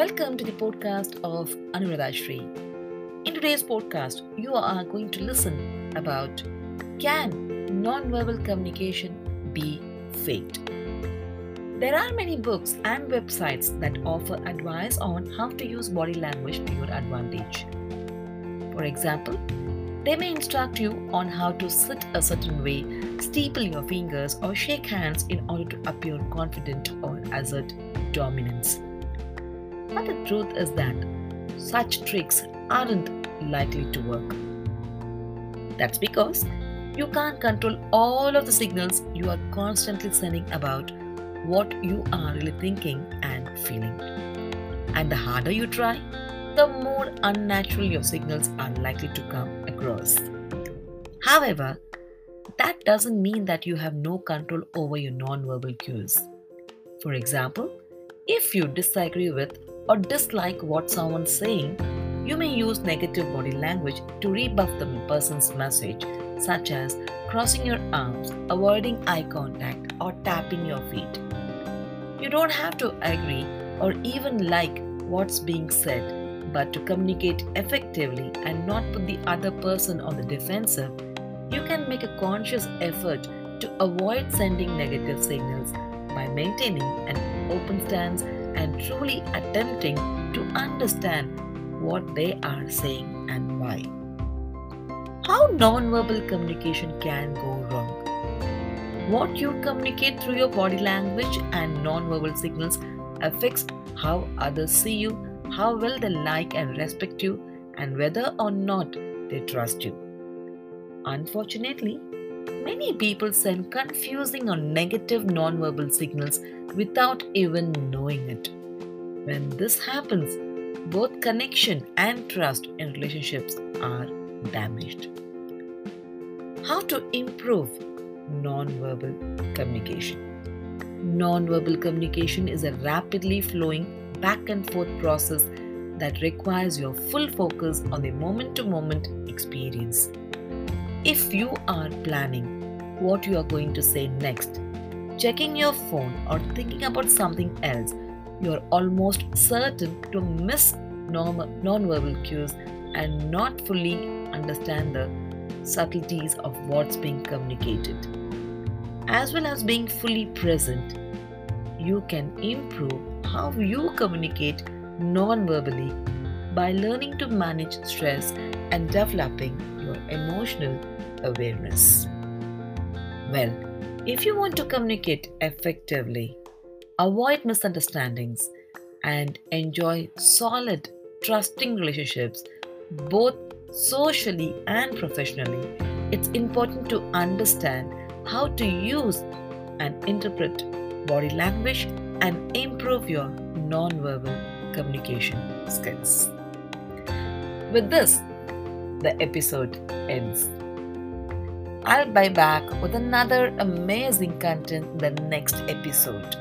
Welcome to the podcast of Anuradha Shri. In today's podcast, you are going to listen about can non-verbal communication be faked? There are many books and websites that offer advice on how to use body language to your advantage. For example, they may instruct you on how to sit a certain way, steeple your fingers, or shake hands in order to appear confident or assert dominance. But the truth is that such tricks aren't likely to work. That's because you can't control all of the signals you are constantly sending about what you are really thinking and feeling. And the harder you try, the more unnatural your signals are likely to come across. However, that doesn't mean that you have no control over your nonverbal cues. For example, if you disagree with or dislike what someone's saying, you may use negative body language to rebuff the person's message, such as crossing your arms, avoiding eye contact, or tapping your feet. You don't have to agree or even like what's being said, but to communicate effectively and not put the other person on the defensive, you can make a conscious effort to avoid sending negative signals by maintaining an open stance and truly attempting to understand what they are saying and why. How nonverbal communication can go wrong. What you communicate through your body language and nonverbal signals affects how others see you, how well they like and respect you, and whether or not they trust you. Unfortunately, many people send confusing or negative nonverbal signals without even knowing it. When this happens, both connection and trust in relationships are damaged. How to improve nonverbal communication? Nonverbal communication is a rapidly flowing back and forth process that requires your full focus on the moment to moment experience. If you are planning what you are going to say next, checking your phone, or thinking about something else, you are almost certain to miss non-verbal cues and not fully understand the subtleties of what's being communicated. As well as being fully present, you can improve how you communicate non-verbally by learning to manage stress and developing your emotional awareness. Well, if you want to communicate effectively, avoid misunderstandings, and enjoy solid, trusting relationships, both socially and professionally, it's important to understand how to use and interpret body language and improve your non-verbal communication skills. With this, the episode ends. I'll be back with another amazing content in the next episode.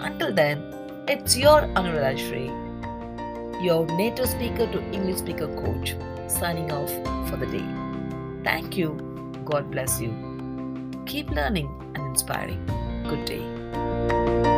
Until then, it's your Anuradha your native speaker to English speaker coach, signing off for the day. Thank you. God bless you. Keep learning and inspiring. Good day.